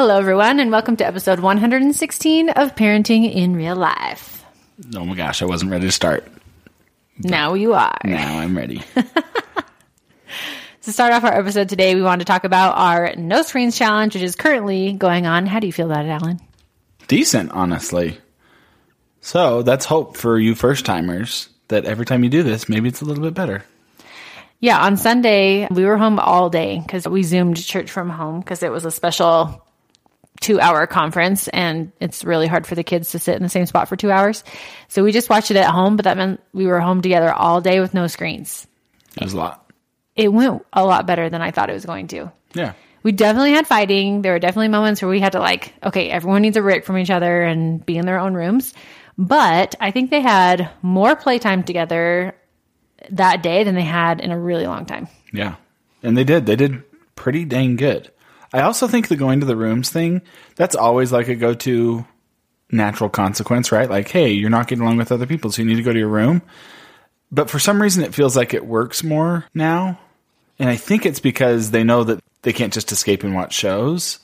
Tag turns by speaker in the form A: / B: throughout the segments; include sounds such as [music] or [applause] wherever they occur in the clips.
A: Hello, everyone, and welcome to episode 116 of Parenting in Real Life.
B: Oh my gosh, I wasn't ready to start.
A: Now you are.
B: Now I'm ready. [laughs]
A: To start off our episode today, we want to talk about our No Screens Challenge, which is currently going on. How do you feel about it, Alan?
B: Decent, honestly. So that's hope for you first timers that every time you do this, maybe it's a little bit better.
A: Yeah, on Sunday, we were home all day because we Zoomed church from home because it was a special two hour conference and it's really hard for the kids to sit in the same spot for two hours. So we just watched it at home, but that meant we were home together all day with no screens.
B: It was a lot.
A: It went a lot better than I thought it was going to.
B: Yeah.
A: We definitely had fighting. There were definitely moments where we had to like, okay, everyone needs a break from each other and be in their own rooms. But I think they had more playtime together that day than they had in a really long time.
B: Yeah. And they did. They did pretty dang good. I also think the going to the rooms thing, that's always like a go to natural consequence, right? Like, hey, you're not getting along with other people, so you need to go to your room. But for some reason, it feels like it works more now. And I think it's because they know that they can't just escape and watch shows.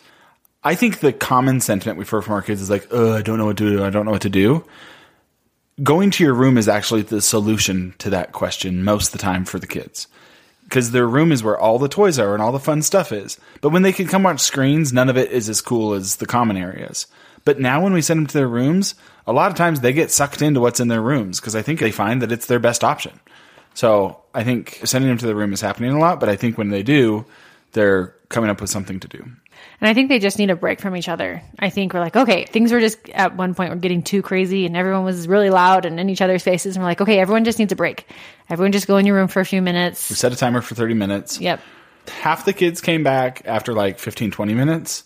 B: I think the common sentiment we've heard from our kids is like, oh, I don't know what to do. I don't know what to do. Going to your room is actually the solution to that question most of the time for the kids. Because their room is where all the toys are and all the fun stuff is. But when they can come watch screens, none of it is as cool as the common areas. But now when we send them to their rooms, a lot of times they get sucked into what's in their rooms because I think they find that it's their best option. So I think sending them to the room is happening a lot, but I think when they do, they're coming up with something to do.
A: And I think they just need a break from each other. I think we're like, okay, things were just at one point were getting too crazy and everyone was really loud and in each other's faces. And we're like, okay, everyone just needs a break. Everyone just go in your room for a few minutes.
B: We set a timer for 30 minutes.
A: Yep.
B: Half the kids came back after like 15, 20 minutes,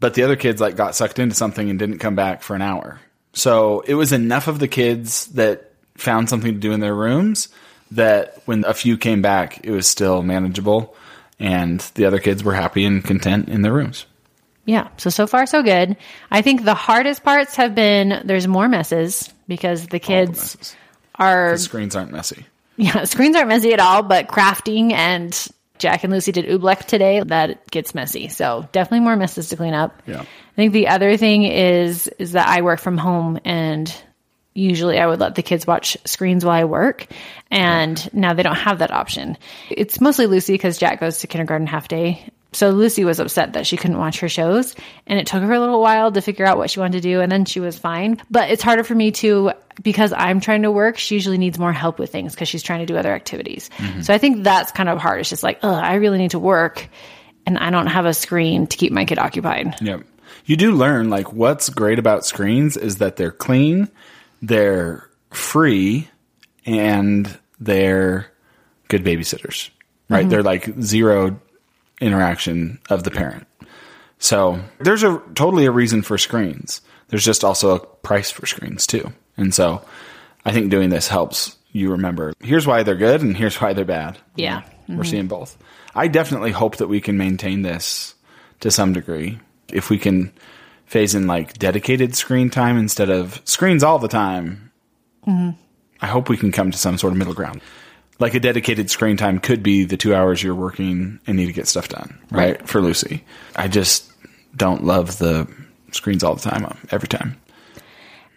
B: but the other kids like got sucked into something and didn't come back for an hour. So it was enough of the kids that found something to do in their rooms that when a few came back, it was still manageable and the other kids were happy and content in their rooms.
A: Yeah. So, so far, so good. I think the hardest parts have been there's more messes because the
B: All the
A: kids are,
B: The screens aren't messy.
A: yeah, [laughs] screens aren't messy at all, but crafting and Jack and Lucy did oobleck today. That gets messy. So, definitely more messes to clean up.
B: Yeah.
A: I think the other thing is is that I work from home and usually I would let the kids watch screens while I work and now they don't have that option. It's mostly Lucy because Jack goes to kindergarten half day. So Lucy was upset that she couldn't watch her shows and it took her a little while to figure out what she wanted to do and then she was fine. But it's harder for me to because I'm trying to work, she usually needs more help with things because she's trying to do other activities. Mm-hmm. So I think that's kind of hard. It's just like, oh, I really need to work and I don't have a screen to keep my kid occupied.
B: Yep. You do learn like what's great about screens is that they're clean, they're free, and they're good babysitters. Right? Mm-hmm. They're like zero interaction of the parent. So there's a totally a reason for screens. There's just also a price for screens too. And so I think doing this helps you remember here's why they're good and here's why they're bad.
A: Yeah.
B: We're mm-hmm. seeing both. I definitely hope that we can maintain this to some degree. If we can phase in like dedicated screen time instead of screens all the time, I hope we can come to some sort of middle ground. Like a dedicated screen time could be the two hours you're working and need to get stuff done, right? For Lucy. I just don't love the screens all the time, uh, every time.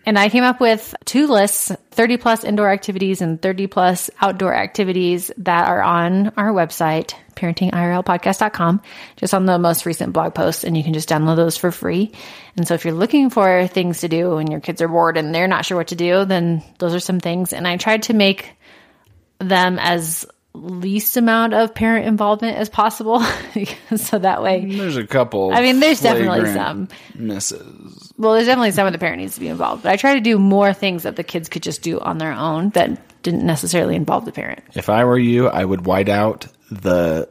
A: And I came up with two lists 30 plus indoor activities and 30 plus outdoor activities that are on our website, parentingirlpodcast.com, just on the most recent blog posts. And you can just download those for free. And so if you're looking for things to do and your kids are bored and they're not sure what to do, then those are some things. And I tried to make them as least amount of parent involvement as possible. [laughs] so that way,
B: There's a couple.
A: I mean, there's definitely some.
B: misses.
A: well, there's definitely some of the parent needs to be involved, but I try to do more things that the kids could just do on their own that didn't necessarily involve the parent.
B: If I were you, I would white out the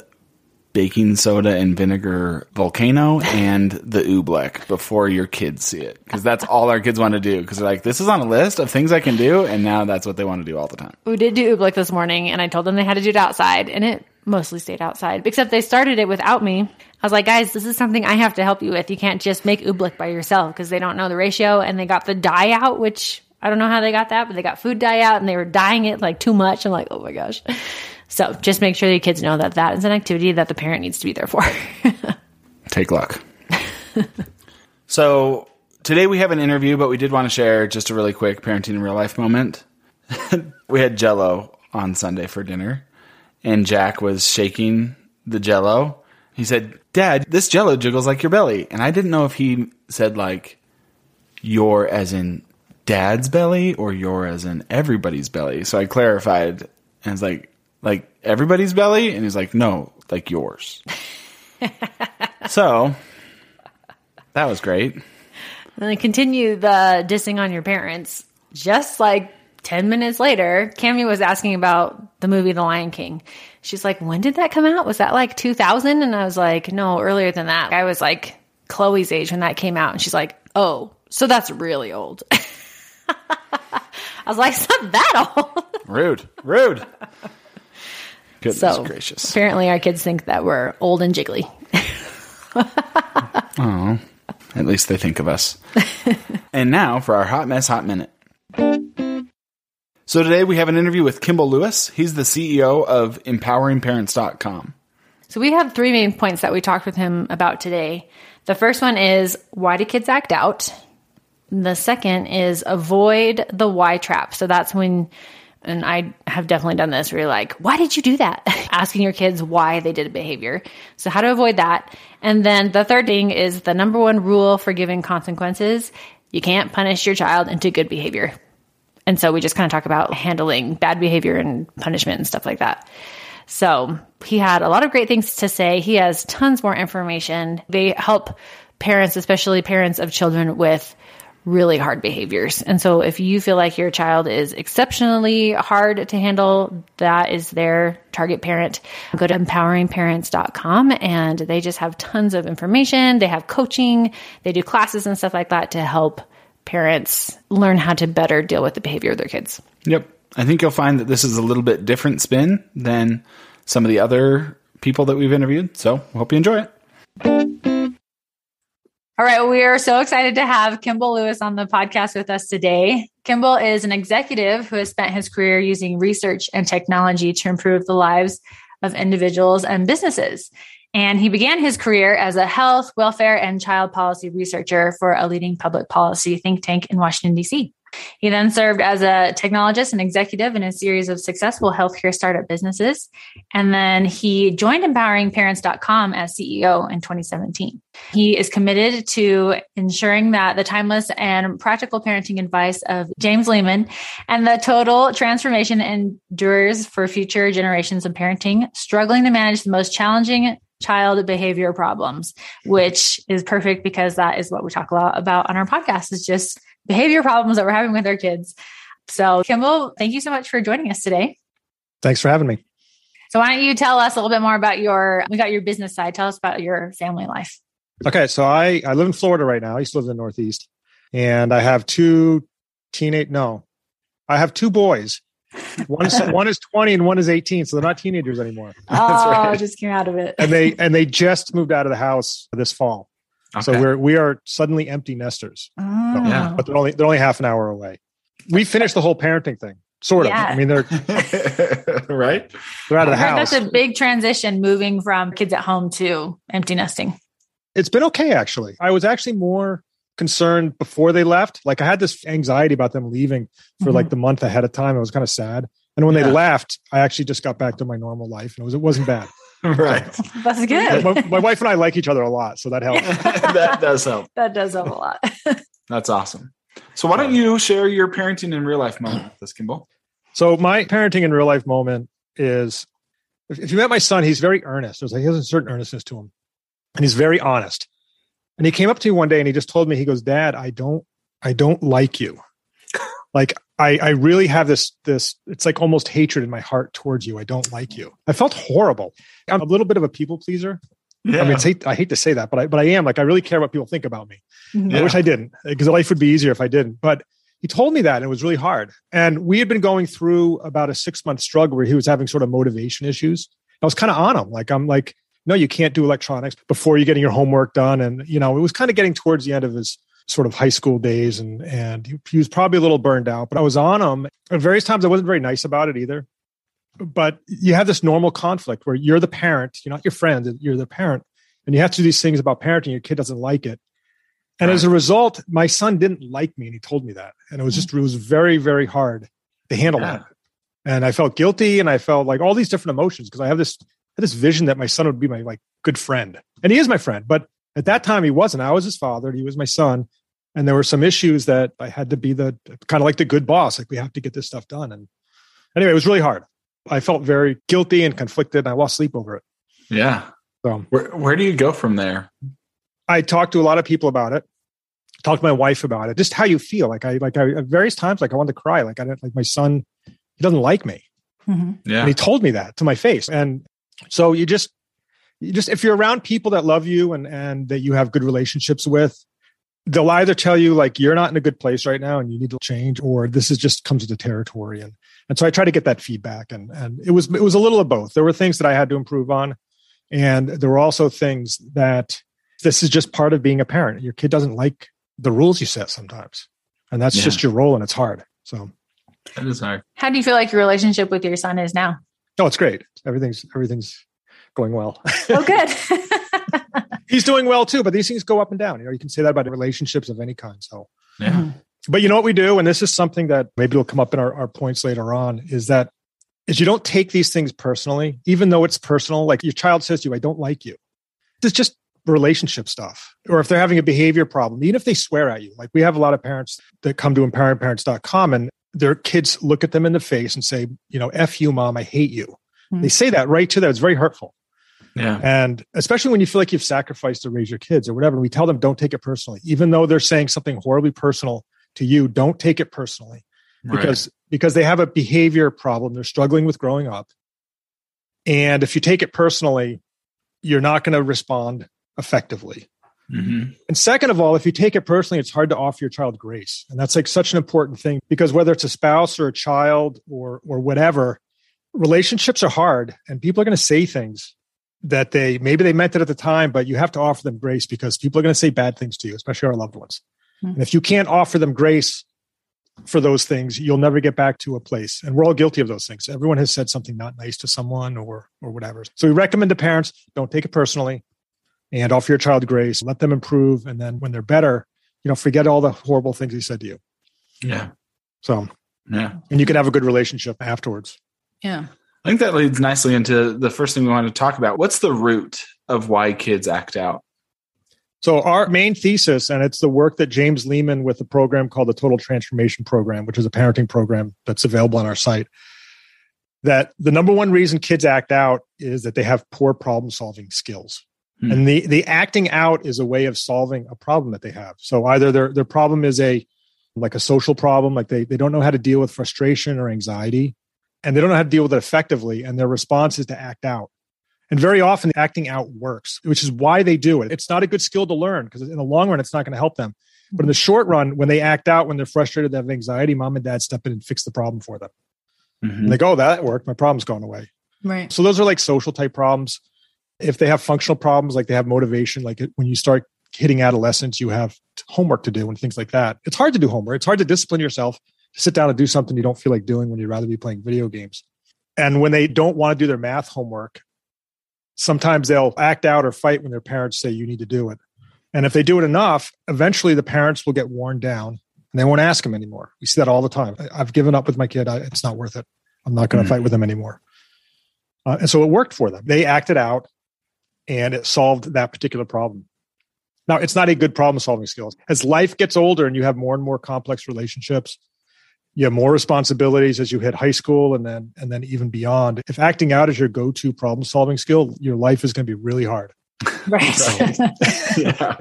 B: baking soda and vinegar volcano and the oobleck before your kids see it because that's all our kids want to do because they're like this is on a list of things i can do and now that's what they want to do all the time
A: We did do oobleck this morning, and I told them they had to do it outside, and it mostly stayed outside. Except they started it without me. I was like, guys, this is something I have to help you with. You can't just make oobleck by yourself because they don't know the ratio, and they got the dye out, which I don't know how they got that, but they got food dye out, and they were dyeing it like too much. I'm like, oh my gosh. So just make sure your kids know that that is an activity that the parent needs to be there for. [laughs]
B: take luck. [laughs] So today we have an interview but we did want to share just a really quick parenting in real life moment. [laughs] We had jello on sunday for dinner and jack was shaking the jello. He said dad this jello jiggles like your belly. And i didn't know if he said like your as in dad's belly or your as in everybody's belly. So i clarified and it's like like everybody's belly and he's like no like yours [laughs] so that was great
A: And then continue the dissing on your parents. Just like 10 minutes later, Cammy was asking about the movie The Lion King. She's like, when did that come out? Was that like 2000? And I was like, no, earlier than that. I was like Chloe's age when that came out. And she's like, oh, so that's really old. [laughs] I was like, it's not that old.
B: Rude. Rude. [laughs] Goodness
A: So
B: gracious.
A: apparently our kids think that we're old and jiggly. [laughs]
B: Oh, at least they think of us. [laughs] and now for our hot mess hot minute. So today we have an interview with Kimball Lewis. He's the CEO of empoweringparents.com.
A: So we have three main points that we talked with him about today. The first one is why do kids act out? The second is avoid the why trap. So that's when, and I have definitely done this where you're like, why did you do that? [laughs] Asking your kids why they did a behavior. So how to avoid that. And then the third thing is the number one rule for giving consequences. You can't punish your child into good behavior. And so we just kind of talk about handling bad behavior and punishment and stuff like that. So he had a lot of great things to say. He has tons more information. They help parents, especially parents of children with really hard behaviors. And so if you feel like your child is exceptionally hard to handle, that is their target parent. Go to empoweringparents.com and they just have tons of information. They have coaching, they do classes and stuff like that to help parents learn how to better deal with the behavior of their kids.
B: Yep. I think you'll find that this is a little bit different spin than some of the other people that we've interviewed. So hope you enjoy it.
A: All right, we are so excited to have Kimball Lewis on the podcast with us today. Kimball is an executive who has spent his career using research and technology to improve the lives of individuals and businesses. And he began his career as a health, welfare, and child policy researcher for a leading public policy think tank in Washington, D.C. He then served as a technologist and executive in a series of successful healthcare startup businesses. And then he joined empoweringparents.com as CEO in 2017. He is committed to ensuring that the timeless and practical parenting advice of James Lehman and the total transformation endures for future generations of parenting, struggling to manage the most challenging child behavior problems, which is perfect because that is what we talk a lot about on our podcast is just behavior problems that we're having with our kids. So, Kimball, thank you so much for joining us today.
C: Thanks for having me.
A: So, why don't you tell us a little bit more about your, we got your business side. Tell us about your family life.
C: Okay, so I I live in Florida right now. I used to live in the Northeast, and I have two teenage. No, I have two boys. One is [laughs] one is twenty and one is eighteen, so they're not teenagers anymore. [laughs]
A: Oh,
B: right.
A: just came out of it.
C: And they [laughs] and they just moved out of the house this fall, so we're we are suddenly empty nesters.
A: Oh.
B: Yeah.
C: But they're only they're only half an hour away. We finished the whole parenting thing, sort of.
A: Yeah.
C: I mean, they're [laughs]
B: right?
C: they're out of the house.
A: That's a big transition moving from kids at home to empty nesting.
C: it's been okay actually. I was actually more concerned before they left. Like I had this anxiety about them leaving for
A: Mhm.
C: like the month ahead of time. It was kind of sad. And when
B: Yeah.
C: they left, I actually just got back to my normal life, and it was it wasn't bad. [laughs]
B: right.
A: That's good.
C: my, my wife and I like each other a lot, so that helps. [laughs] [laughs]
B: that does help.
A: That does help a lot.
B: That's awesome. So why don't you share your parenting in real life moment with us, Kimball?
C: So my parenting in real life moment is if, if you met my son, he's very earnest. There's like he has a certain earnestness to him. And he's very honest. And he came up to me one day and he just told me, he goes, Dad, I don't I don't like you. Like I, I really have this this it's like almost hatred in my heart towards you. I don't like you. I felt horrible. I'm a little bit of a people pleaser.
B: Yeah.
C: I mean, it's hate, I hate to say that, but I but I am like I really care what people think about me.
A: Mhm.
C: I wish I didn't because life would be easier if I didn't. But he told me that and it was really hard. And we had been going through about a six month struggle where he was having sort of motivation issues. I was kind of on him. Like I'm like, no, you can't do electronics before you're getting your homework done. And you know, it was kind of getting towards the end of his sort of high school days and and he, was probably a little burned out. But I was on him. At various times I wasn't very nice about it either. But you have this normal conflict where you're the parent, you're not your friend, you're the parent, and you have to do these things about parenting. Your kid doesn't like it. And as a result, my son didn't like me, and he told me that. And it was just, it was very, very hard to handle
B: Yeah.
C: that. And I felt guilty, and I felt like all these different emotions because I have this had this vision that my son would be my like good friend, and he is my friend. But at that time, he wasn't. I was his father, and he was my son. And there were some issues that I had to be the kind of like the good boss. Like we have to get this stuff done. And anyway, it was really hard. I felt very guilty and conflicted, and I lost sleep over it.
B: Yeah.
C: So
B: Where where do you go from there?
C: I talked to a lot of people about it. Talked to my wife about it. Just how you feel. Like I like I at various times like I wanted to cry. Like I didn't like my son. He doesn't like me,
A: Mhm.
B: Yeah.
C: and he told me that to my face. And so you just you just if you're around people that love you and and that you have good relationships with, they'll either tell you like you're not in a good place right now and you need to change, or this is just comes with the territory. And and so I try to get that feedback. And and it was it was a little of both. There were things that I had to improve on, and there were also things that this is just part of being a parent. Your kid doesn't like the rules you set sometimes, and that's
B: Yeah.
C: just your role, and it's hard. So,
B: That is hard.
A: How do you feel like your relationship with your son is now?
C: no, it's great. Everything's everything's going well.
A: Oh, good. [laughs] [laughs]
C: He's doing well too, but these things go up and down. You know, you can say that about relationships of any kind. So,
B: Yeah.
A: Mhm.
C: but you know what we do, and this is something that maybe will come up in our, our points later on, is that is you don't take these things personally, even though it's personal. Like your child says to you, I don't like you. It's just relationship stuff. Or if they're having a behavior problem, even if they swear at you. Like we have a lot of parents that come to empoweringparents.com and their kids look at them in the face and say, you know, F you, mom, I hate you.
A: Hmm.
C: They say that right to them. It's very hurtful.
B: Yeah.
C: And especially when you feel like you've sacrificed to raise your kids or whatever, we tell them don't take it personally. Even though they're saying something horribly personal to you, don't take it personally because because they have a behavior problem. They're struggling with growing up. And if you take it personally, you're not going to respond effectively.
B: Right. hmm
C: And second of all, if you take it personally, it's hard to offer your child grace. And that's like such an important thing because whether it's a spouse or a child or or whatever, relationships are hard and people are going to say things that they maybe they meant it at the time, but you have to offer them grace because people are going to say bad things to you, especially our loved ones.
A: Hmm.
C: And if you can't offer them grace for those things, you'll never get back to a place. And we're all guilty of those things. Everyone has said something not nice to someone or or whatever. So we recommend to parents don't take it personally and offer your child grace, let them improve, and then when they're better, you know, forget all the horrible things he said to you.
B: Yeah.
C: So,
B: Yeah.
C: and you can have a good relationship afterwards.
A: yeah.
B: I think that leads nicely into the first thing we want to talk about. What's the root of why kids act out?
C: So our main thesis, and it's the work that James Lehman with a program called the Total Transformation Program, which is a parenting program that's available on our site, that the number one reason kids act out is that they have poor problem solving skills.
B: Hmm.
C: And the the acting out is a way of solving a problem that they have. So either their their problem is a like a social problem, like they, they don't know how to deal with frustration or anxiety, and they don't know how to deal with it effectively, and their response is to act out. And very often, acting out works, which is why they do it. It's not a good skill to learn because in the long run, it's not going to help them. But in the short run, when they act out, when they're frustrated, they have anxiety, mom and dad step in and fix the problem for them.
B: Mhm.
C: And they go, oh, that worked. My problem's gone away.
A: Right.
C: So those are like social type problems. If they have functional problems, like they have motivation, like when you start hitting adolescence, you have homework to do and things like that. It's hard to do homework. It's hard to discipline yourself to sit down and do something you don't feel like doing when you'd rather be playing video games. And when they don't want to do their math homework, sometimes they'll act out or fight when their parents say you need to do it. And if they do it enough, eventually the parents will get worn down and they won't ask them anymore. We see that all the time. I've given up with my kid. I, it's not worth it. I'm not going to
B: Mhm.
C: fight with them anymore. Uh, and so it worked for them. They acted out and it solved that particular problem. Now, it's not a good problem solving skill. As life gets older and you have more and more complex relationships, you have more responsibilities as you hit high school and then and then even beyond. If acting out is your go-to problem solving skill, your life is going to be really hard.
A: Right. [laughs]
B: yeah.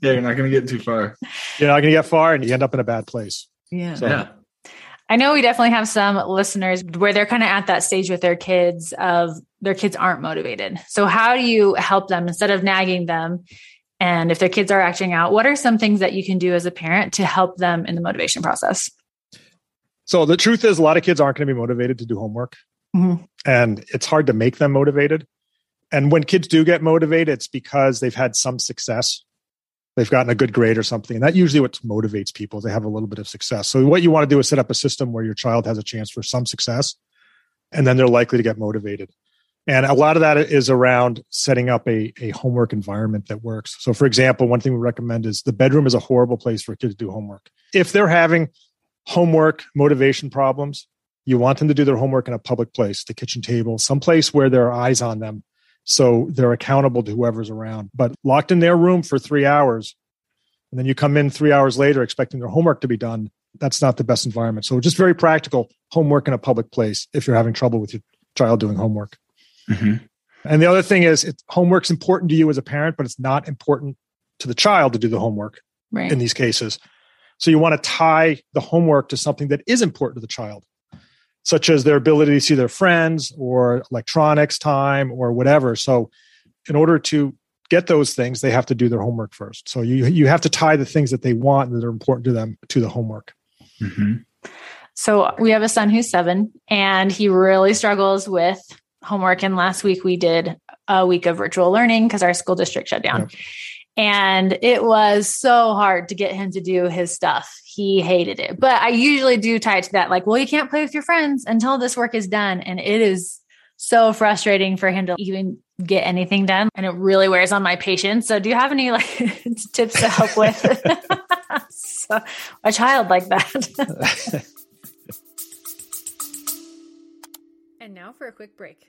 B: Yeah. You're not going to get too far.
C: You're not going to get far and you end up in a bad place.
A: yeah.
C: So-
B: Yeah.
A: I know we definitely have some listeners where they're kind of at that stage with their kids of their kids aren't motivated. So how do you help them instead of nagging them? And if their kids are acting out, what are some things that you can do as a parent to help them in the motivation process?
C: So the truth is a lot of kids aren't going to be motivated to do homework. Mm-hmm. And it's hard to make them motivated. And when kids do get motivated, it's because they've had some success they've gotten a good grade or something. And that usually what motivates people. They have a little bit of success. So what you want to do is set up a system where your child has a chance for some success, and then they're likely to get motivated. And a lot of that is around setting up a, a homework environment that works. So, for example, one thing we recommend is the bedroom is a horrible place for a kid to do homework. If they're having homework motivation problems, you want them to do their homework in a public place, the kitchen table, someplace where there are eyes on them so they're accountable to whoever's around. But locked in their room for three hours, and then you come in three hours later expecting their homework to be done, that's not the best environment. So just very practical homework in a public place if you're having trouble with your child doing homework. Mm-hmm. And the other thing is, it, homework's important to you as a parent, but it's not important to the child to do the homework right. in these cases. So you want to tie the homework to something that is important to the child such as their ability to see their friends or electronics time or whatever. So, in order to get those things, they have to do their homework first. So you you have to tie the things that they want and that are important to them to the homework. Mm-hmm.
A: So we have a son who's seven, and he really struggles with homework. And last week we did a week of virtual learning because our school district shut down. Yep. And it was so hard to get him to do his stuff. He hated it. But I usually do tie it to that, like, well, you can't play with your friends until this work is done. And it is so frustrating for him to even get anything done. And it really wears on my patience. So do you have any like [laughs] tips to help with [laughs] so, a child like that? [laughs]
D: and now for a quick break.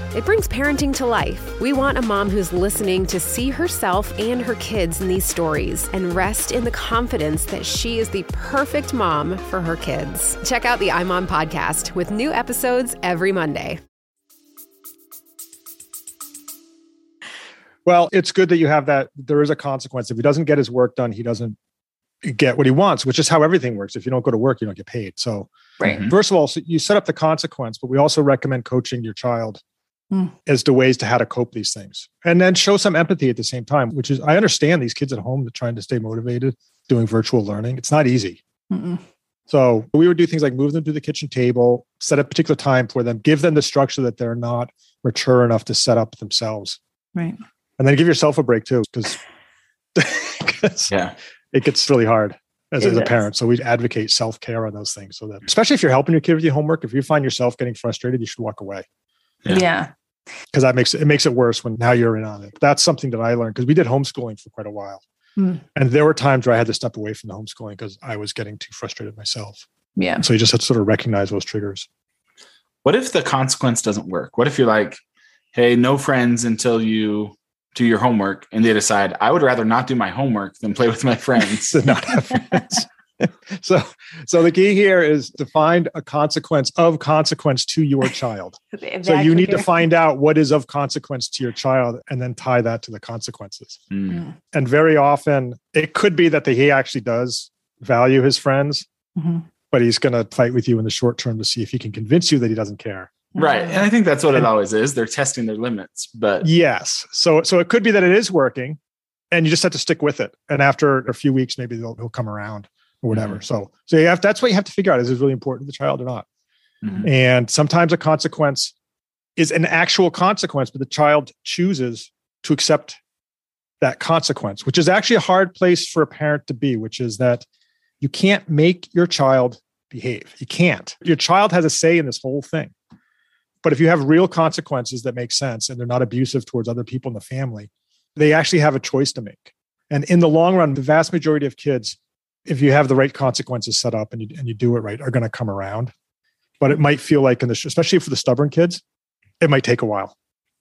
D: it brings parenting to life. We want a mom who's listening to see herself and her kids in these stories and rest in the confidence that she is the perfect mom for her kids. Check out the iMom podcast with new episodes every Monday.
C: Well, it's good that you have that. There is a consequence. If he doesn't get his work done, he doesn't get what he wants, which is how everything works. If you don't go to work, you don't get paid. So, right. first of all, so you set up the consequence, but we also recommend coaching your child mm. as to ways to how to cope these things and then show some empathy at the same time which is i understand these kids at home that trying to stay motivated doing virtual learning it's not easy Mm-mm. so we would do things like move them to the kitchen table set a particular time for them give them the structure that they're not mature enough to set up themselves
A: right
C: and then give yourself a break too because [laughs] yeah it gets really hard as, as a parent. So we advocate self care on those things. So that, especially if you're helping your kid with your homework, if you find yourself getting frustrated, you should walk away.
A: Yeah. yeah
C: because that makes it, it makes it worse when now you're in on it. That's something that I learned because we did homeschooling for quite a while. Mm. And there were times where I had to step away from the homeschooling because I was getting too frustrated myself.
A: Yeah.
C: So you just have to sort of recognize those triggers.
B: What if the consequence doesn't work? What if you're like, hey, no friends until you do your homework and they decide I would rather not do my homework than play with my friends. [laughs]
C: not have friends. [laughs] [laughs] so so the key here is to find a consequence of consequence to your [laughs] child. So you need to find out what is of consequence to your child and then tie that to the consequences. Mm. and very often it could be that the, he actually does value his friends mm-hmm. but he's going to fight with you in the short term to see if he can convince you that he doesn't care.
B: Right and i think that's what and, it always is. They're testing their limits but
C: yes so so it could be that it is working and you just have to stick with it and after a few weeks maybe they'll, he'll come around or whatever. Mm-hmm. So, so you have, that's what you have to figure out is it really important to the child or not? Mm-hmm. And sometimes a consequence is an actual consequence, but the child chooses to accept that consequence, which is actually a hard place for a parent to be, which is that you can't make your child behave. You can't. Your child has a say in this whole thing. But if you have real consequences that make sense and they're not abusive towards other people in the family, they actually have a choice to make. And in the long run, the vast majority of kids if you have the right consequences set up and you, and you do it right, are going to come around. But it might feel like in the, especially for the stubborn kids, it might take a while.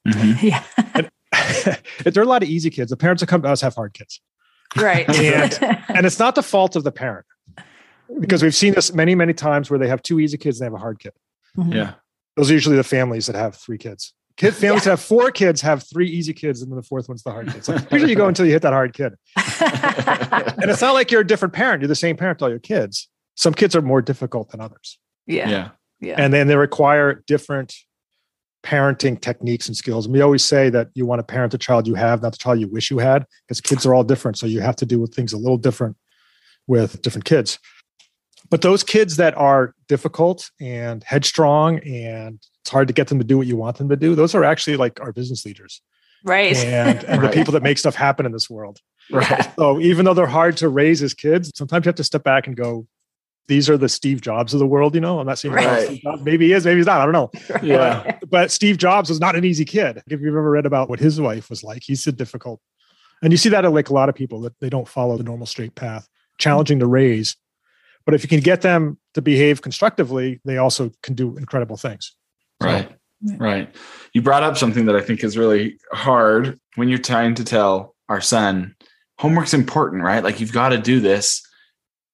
B: Mhm. [laughs]
A: Yeah. [laughs]
C: there are a lot of easy kids. The parents that come to us have hard kids.
A: Right.
C: And- [laughs] And it's not the fault of the parent because we've seen this many, many times where they have two easy kids and they have a hard kid.
A: Mhm.
B: Yeah.
C: Those are usually the families that have three kids. Kid [laughs] families that have four kids have three easy kids, and then the fourth one's the hard kid. So usually you go until you hit that hard kid. [laughs] And it's not like you're a different parent. You're the same parent to all your kids. Some kids are more difficult than others.
A: yeah.
B: Yeah.
A: Yeah.
C: And then they require different parenting techniques and skills. And we always say that you want to parent the child you have, not the child you wish you had, because kids are all different. So you have to do things a little different with different kids. But those kids that are difficult and headstrong and it's hard to get them to do what you want them to do, those are actually like our business leaders
A: right.
C: and, [laughs] and
B: Right.
C: the people that make stuff happen in this world.
B: Right.
C: So even though they're hard to raise as kids, sometimes you have to step back and go, these are the Steve Jobs of the world, you know. I'm not saying
B: Right.
C: Maybe he is, maybe he's not. I don't know.
B: Yeah.
C: But Steve Jobs was not an easy kid. If you've ever read about what his wife was like, he's a difficult. And you see that in like a lot of people that they don't follow the normal straight path, challenging to raise. But if you can get them to behave constructively, they also can do incredible things. So-
B: Right. Right. You brought up something that I think is really hard when you're trying to tell our son homework's important, right? Like you've got to do this.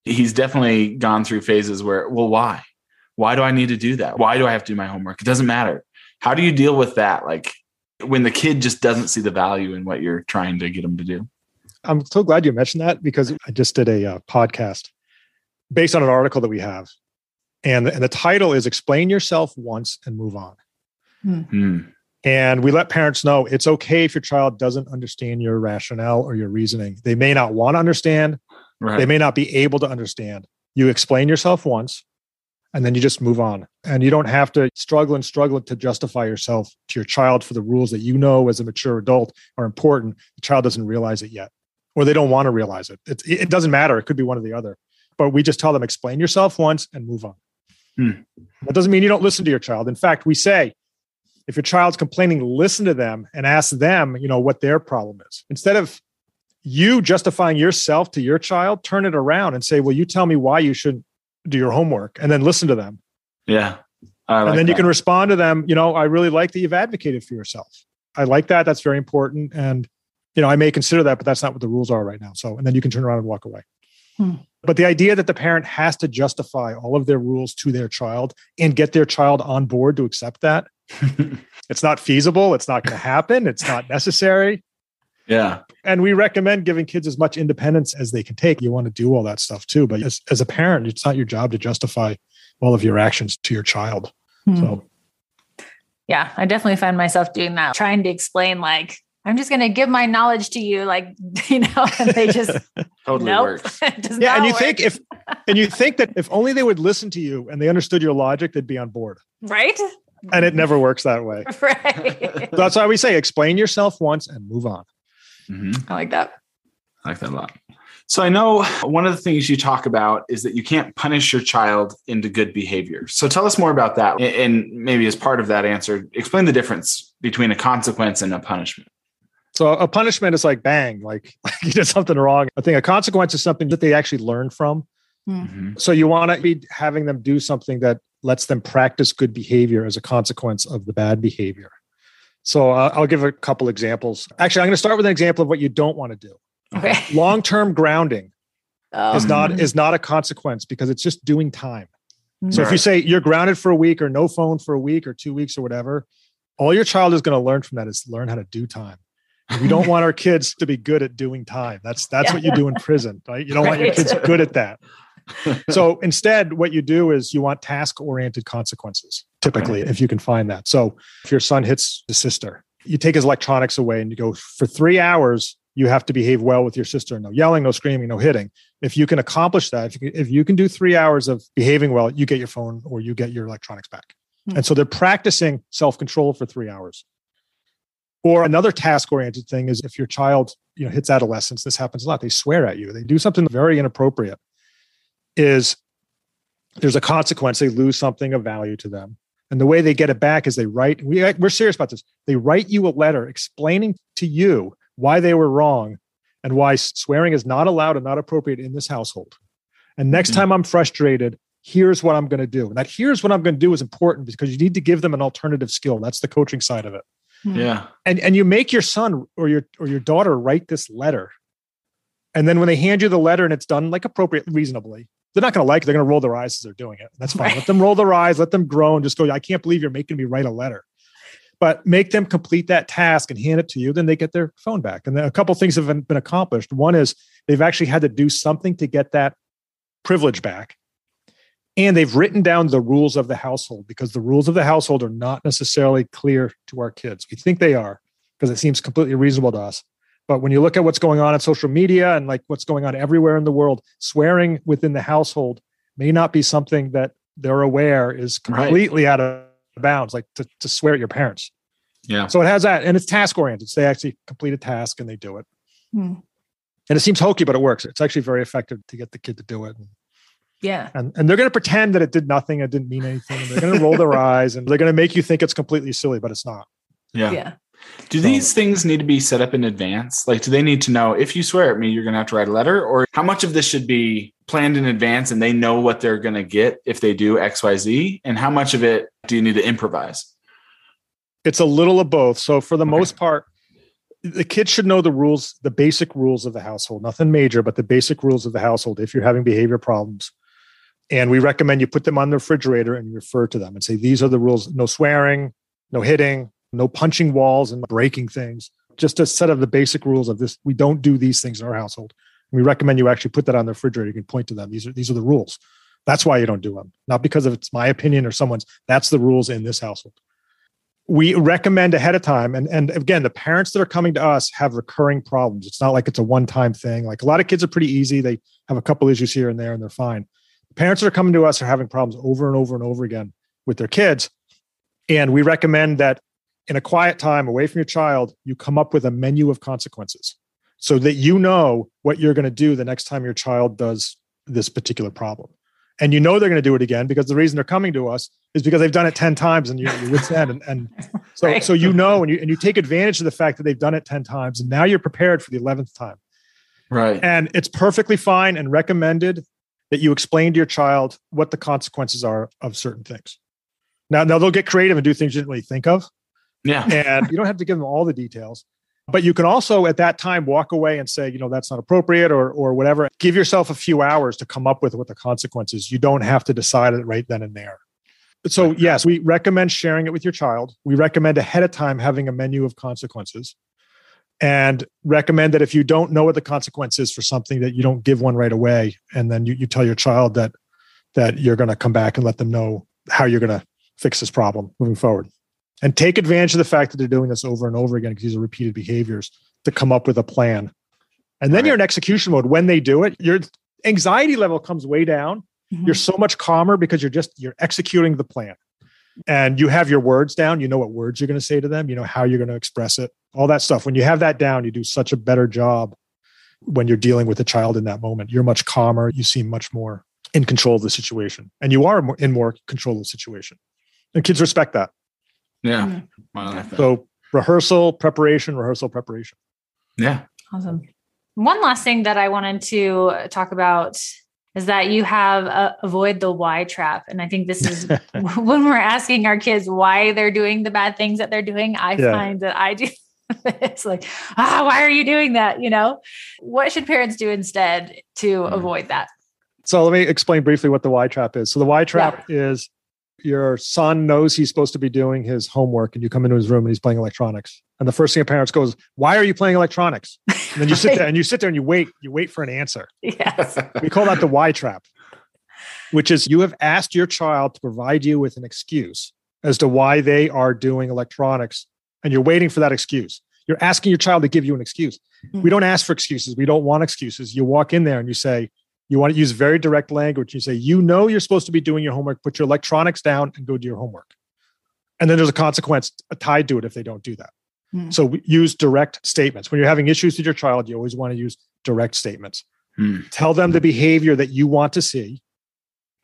B: He's definitely gone through phases where, well, why? Why do I need to do that? Why do I have to do my homework? It doesn't matter. How do you deal with that? Like when the kid just doesn't see the value in what you're trying to get him to do.
C: I'm so glad you mentioned that because I just did a uh, podcast based on an article that we have. And, and the title is Explain Yourself Once and Move On.
B: Hmm.
C: And we let parents know it's okay if your child doesn't understand your rationale or your reasoning. They may not want to understand,
B: Right.
C: they may not be able to understand. You explain yourself once and then you just move on. And you don't have to struggle and struggle to justify yourself to your child for the rules that you know as a mature adult are important. The child doesn't realize it yet, or they don't want to realize it. It, it doesn't matter. It could be one or the other. But we just tell them explain yourself once and move on.
B: Hmm.
C: That doesn't mean you don't listen to your child. In fact, we say if your child's complaining, listen to them and ask them, you know, what their problem is. Instead of you justifying yourself to your child, turn it around and say, well, you tell me why you shouldn't do your homework and then listen to them.
B: yeah. I
C: and
B: like
C: then you can respond to them, you know, I really like that you've advocated for yourself. I like that. That's very important. And, you know, I may consider that, but that's not what the rules are right now. So, and then you can turn around and walk away.
A: Hmm.
C: But the idea that the parent has to justify all of their rules to their child and get their child on board to accept that, [laughs] it's not feasible. It's not going to happen. It's not necessary.
B: yeah.
C: And we recommend giving kids as much independence as they can take. You want to do all that stuff too. But as, as a parent, it's not your job to justify all of your actions to your child.
A: Hmm.
C: So,
A: Yeah, I definitely find myself doing that, trying to explain, like, I'm just going to give my knowledge to you, like, [laughs] you know, and they just, [laughs]
B: Totally
A: nope.
B: works. [laughs]
C: yeah. And you
A: work.
C: think if, and you think that if only they would listen to you and they understood your logic, they'd be on board.
A: right?
C: And it never works that way.
A: Right.
C: That's why we say explain yourself once and move on.
B: Mhm.
A: I like that.
B: I like that a lot. So I know one of the things you talk about is that you can't punish your child into good behavior. So tell us more about that. And maybe as part of that answer, explain the difference between a consequence and a punishment.
C: So a punishment is like bang, like, [laughs] like you did something wrong. I think a consequence is something that they actually learn from.
B: Mhm.
C: So you want to be having them do something that lets them practice good behavior as a consequence of the bad behavior. So uh, I'll give a couple examples. Actually, I'm going to start with an example of what you don't want to do.
A: Okay.
C: Long-term grounding
A: Oh.
C: is not is not a consequence because it's just doing time. So if you say you're grounded for a week or no phone for a week or two weeks or whatever, all your child is going to learn from that is learn how to do time. We don't want our [laughs] kids to be good at doing time. That's that's
A: Yeah.
C: what you do in prison, right? You don't want your kids good at that. [laughs] So instead, what you do is you want task oriented consequences, typically, if you can find that. So if your son hits his sister, you take his electronics away and you go for three hours, you have to behave well with your sister. No yelling, no screaming, no hitting. If you can accomplish that, if you can, if you can do three hours of behaving well, you get your phone or you get your electronics back.
A: Hmm.
C: And so they're practicing self control for three hours. Or another task oriented thing is if your child you know hits adolescence, this happens a lot. They swear at you. They do something very inappropriate. Is there's a consequence. They lose something of value to them. And the way they get it back is they write, we, we're serious about this. They write you a letter explaining to you why they were wrong and why swearing is not allowed and not appropriate in this household. And next
B: Mhm.
C: time I'm frustrated, here's what I'm going to do. And that here's what I'm going to do is important because you need to give them an alternative skill. That's the coaching side of it. Hmm.
B: Yeah.
C: And and you make your son or your or your daughter write this letter. And then when they hand you the letter and it's done like appropriate reasonably, they're not going to like it. They're going to roll their eyes as they're doing it. That's fine.
A: Right.
C: Let them roll their eyes, let them groan, just go, I can't believe you're making me write a letter. But make them complete that task and hand it to you, then they get their phone back. And then a couple things have been, been accomplished. One is they've actually had to do something to get that privilege back. And they've written down the rules of the household because the rules of the household are not necessarily clear to our kids. We think they are because it seems completely reasonable to us. But when you look at what's going on on social media and like what's going on everywhere in the world, swearing within the household may not be something that they're aware is
B: Right.
C: completely out of bounds, like to, to swear at your parents.
B: Yeah.
C: So it has that, and it's task oriented. So they actually complete a task and they do it.
A: Hmm.
C: And it seems hokey, but it works. It's actually very effective to get the kid to do it.
A: Yeah.
C: And, and they're going to pretend that it did nothing, it didn't mean anything. They're going to roll their [laughs] eyes and they're going to make you think it's completely silly, but it's not.
B: Yeah.
A: Yeah.
B: Do these things need to be set up in advance? Like, do they need to know if you swear at me, you're going to have to write a letter? Or how much of this should be planned in advance and they know what they're going to get if they do XYZ? And how much of it do you need to improvise?
C: It's a little of both. So for the
B: Okay.
C: most part, the kids should know the rules, the basic rules of the household, nothing major, but the basic rules of the household if you're having behavior problems. And we recommend you put them on the refrigerator and refer to them and say, these are the rules no swearing, no hitting, no punching walls and breaking things. Just a set of the basic rules of this. We don't do these things in our household. We recommend you actually put that on the refrigerator. You can point to them. These are these are the rules. That's why you don't do them. Not because of it's my opinion or someone's. That's the rules in this household we recommend ahead of time and and again the parents that are coming to us have recurring problems it's not like it's a one time thing like a lot of kids are pretty easy they have a couple issues here and there and they're fine parents that are coming to us are having problems over and over and over again with their kids and we recommend that in a quiet time away from your child you come up with a menu of consequences so that you know what you're going to do the next time your child does this particular problem and you know they're going to do it again because the reason they're coming to us is because they've done it 10 times and you're, you're wit's end and, and [laughs] so
A: Right.
C: so you know and you and you take advantage of the fact that they've done it 10 times and now you're prepared for the 11th time
B: Right.
C: and it's perfectly fine and recommended that you explain to your child what the consequences are of certain things. Now now they'll get creative and do things you didn't really think of.
B: Yeah. [laughs]
C: and you don't have to give them all the details but you can also at that time walk away and say you know that's not appropriate or or whatever. Give yourself a few hours to come up with what the consequences you don't have to decide it right then and there. So yes we recommend sharing it with your child. We recommend ahead of time having a menu of consequences and recommend that if you don't know what the consequence is for something that you don't give one right away. And then you, you tell your child that that you're going to come back and let them know how you're going to fix this problem moving forward. And take advantage of the fact that they're doing this over and over again because these are repeated behaviors to come up with a plan. And then
B: Right.
C: you're in execution mode. When they do it your anxiety level comes way down.
A: Mhm.
C: you're so much calmer because you're just you're executing the plan. And you have your words down. You know what words you're going to say to them. You know how you're going to express it all that stuff when you have that down you do such a better job when you're dealing with a child in that moment you're much calmer you seem much more in control of the situation and you are in more control of the situation and kids respect that
B: Yeah.
A: Mhm.
B: I like that.
C: so rehearsal preparation rehearsal preparation
B: yeah.
A: Awesome. One last thing that I wanted to talk about is that you have uh, avoid the why trap. And I think this is [laughs] when we're asking our kids why they're doing the bad things that they're doing. I
C: Yeah.
A: find that I do. [laughs] it's like, ah, why are you doing that? You know, what should parents do instead to
B: Mhm.
A: avoid that?
C: So let me explain briefly what the why trap is. So the why trap is your son knows he's supposed to be doing his homework and you come into his room and he's playing electronics. And the first thing a parent goes, Why are you playing electronics? And then you sit [laughs] there and you sit there and you wait, you wait for an answer.
A: Yes. [laughs]
C: We call that the why trap, which is you have asked your child to provide you with an excuse as to why they are doing electronics and you're waiting for that excuse. You're asking your child to give you an excuse. We don't ask for excuses. We don't want excuses. You walk in there and you say, you want to use very direct language. You say, you know, you're supposed to be doing your homework, put your electronics down and go do your homework. And then there's a consequence tied to it if they don't do that.
A: Hmm.
C: So use direct statements. When you're having issues with your child, you always want to use direct statements.
B: Hmm.
C: Tell them the behavior that you want to see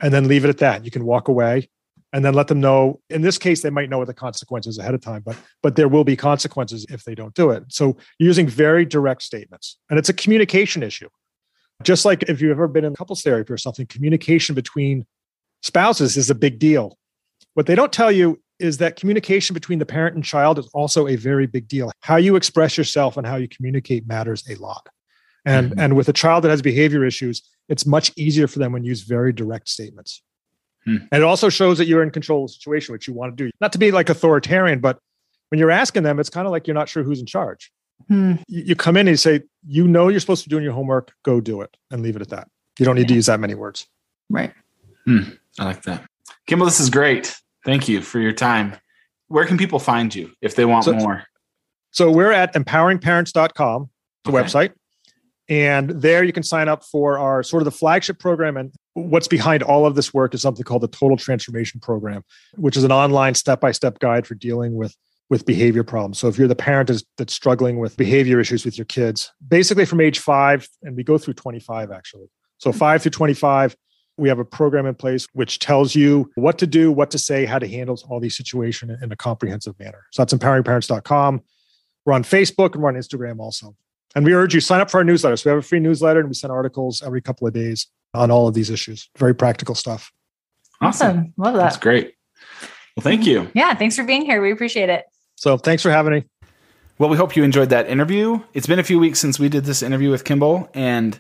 C: and then leave it at that. You can walk away and then let them know. In this case, they might know what the consequences ahead of time, but but there will be consequences if they don't do it. So using very direct statements. And it's a communication issue. Just like if you've ever been in couples therapy or something, communication between spouses is a big deal. What they don't tell you is that communication between the parent and child is also a very big deal. How you express yourself and how you communicate matters a lot. And mm-hmm. and with a child that has behavior issues, it's much easier for them when you use very direct statements. Hmm. And it also shows that you're in control of the situation, which you want to do. Not to be like authoritarian, but when you're asking them, it's kind of like you're not sure who's in charge. Hmm. You, you, come in and you say, you know, you're supposed to be doing your homework, go do it and leave it at that. You don't need yeah. to use that many words.
A: Right.
B: Hmm. I like that. Kimball, this is great. Thank you for your time. Where can people find you if they want so, more?
C: So we're at empoweringparents.com, the okay. website. And there you can sign up for our sort of the flagship program. And what's behind all of this work is something called the Total Transformation Program, which is an online step by step guide for dealing with with behavior problems. So if you're the parent that's struggling with behavior issues with your kids, basically from age five, and we go through 25 actually. So hmm. five through 25, we have a program in place which tells you what to do, what to say, how to handle all these situations in a comprehensive manner. So that's empoweringparents.com. We're on Facebook and we're on Instagram also. And we urge you sign up for our newsletter. So we have a free newsletter and we send articles every couple of days on all of these issues. Very practical stuff.
A: Awesome. awesome. Love that.
B: That's great. Well, thank you.
A: Yeah, thanks for being here. We appreciate it.
C: So thanks for having me.
B: Well, we hope you enjoyed that interview. It's been a few weeks since we did this interview with Kimball, and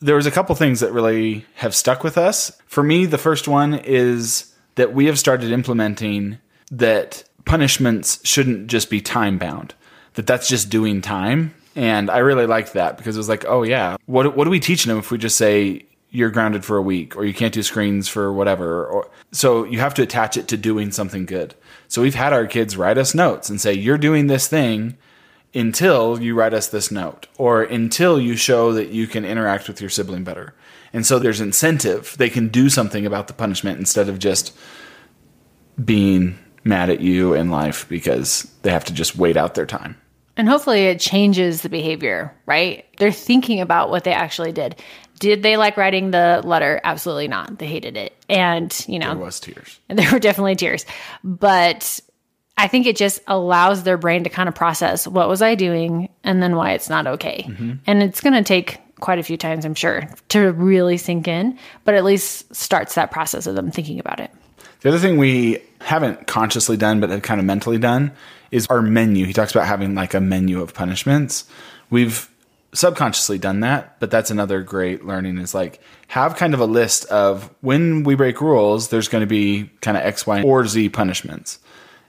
B: there was a couple things that really have stuck with us. For me, the first one is that we have started implementing that punishments shouldn't just be time bound. That that's just doing time and I really liked that because it was like, oh yeah, what what are we teaching them if we just say you're grounded for a week or you can't do screens for whatever or so you have to attach it to doing something good. So we've had our kids write us notes and say you're doing this thing until you write us this note or until you show that you can interact with your sibling better. And so there's incentive. They can do something about the punishment instead of just being mad at you in life because they have to just wait out their time.
A: And hopefully it changes the behavior, right? They're thinking about what they actually did. Did they like writing the letter? Absolutely not. They hated it. And, you know,
B: there was tears.
A: And [laughs] there were definitely tears. But I think it just allows their brain to kind of process what was I doing and then why it's not okay. Mm-hmm. And it's going to take quite a few times, I'm sure, to really sink in, but at least starts that process of them thinking about it.
B: The other thing we haven't consciously done, but have kind of mentally done, is our menu. He talks about having like a menu of punishments. We've subconsciously done that, but that's another great learning is like have kind of a list of when we break rules, there's going to be kind of X, Y, or Z punishments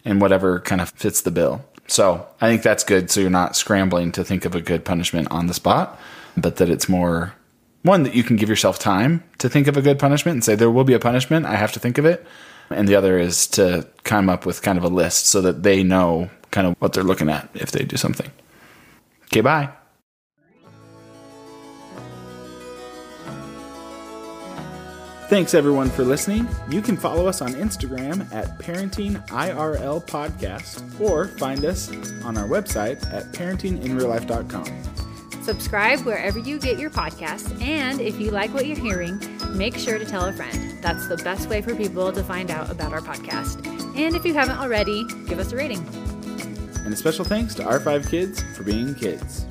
B: and whatever kind of fits the bill. So I think that's good. So you're not scrambling to think of a good punishment on the spot, but that it's more one that you can give yourself time to think of a good punishment and say, there will be a punishment. I have to think of it and the other is to come up with kind of a list so that they know kind of what they're looking at if they do something. Okay, bye. Thanks everyone for listening. You can follow us on Instagram at Parenting IRL Podcast or find us on our website at parentinginreallife.com.
A: Subscribe wherever you get your podcasts, and if you like what you're hearing, make sure to tell a friend. That's the best way for people to find out about our podcast. And if you haven't already, give us a rating.
B: And a special thanks to our five kids for being kids.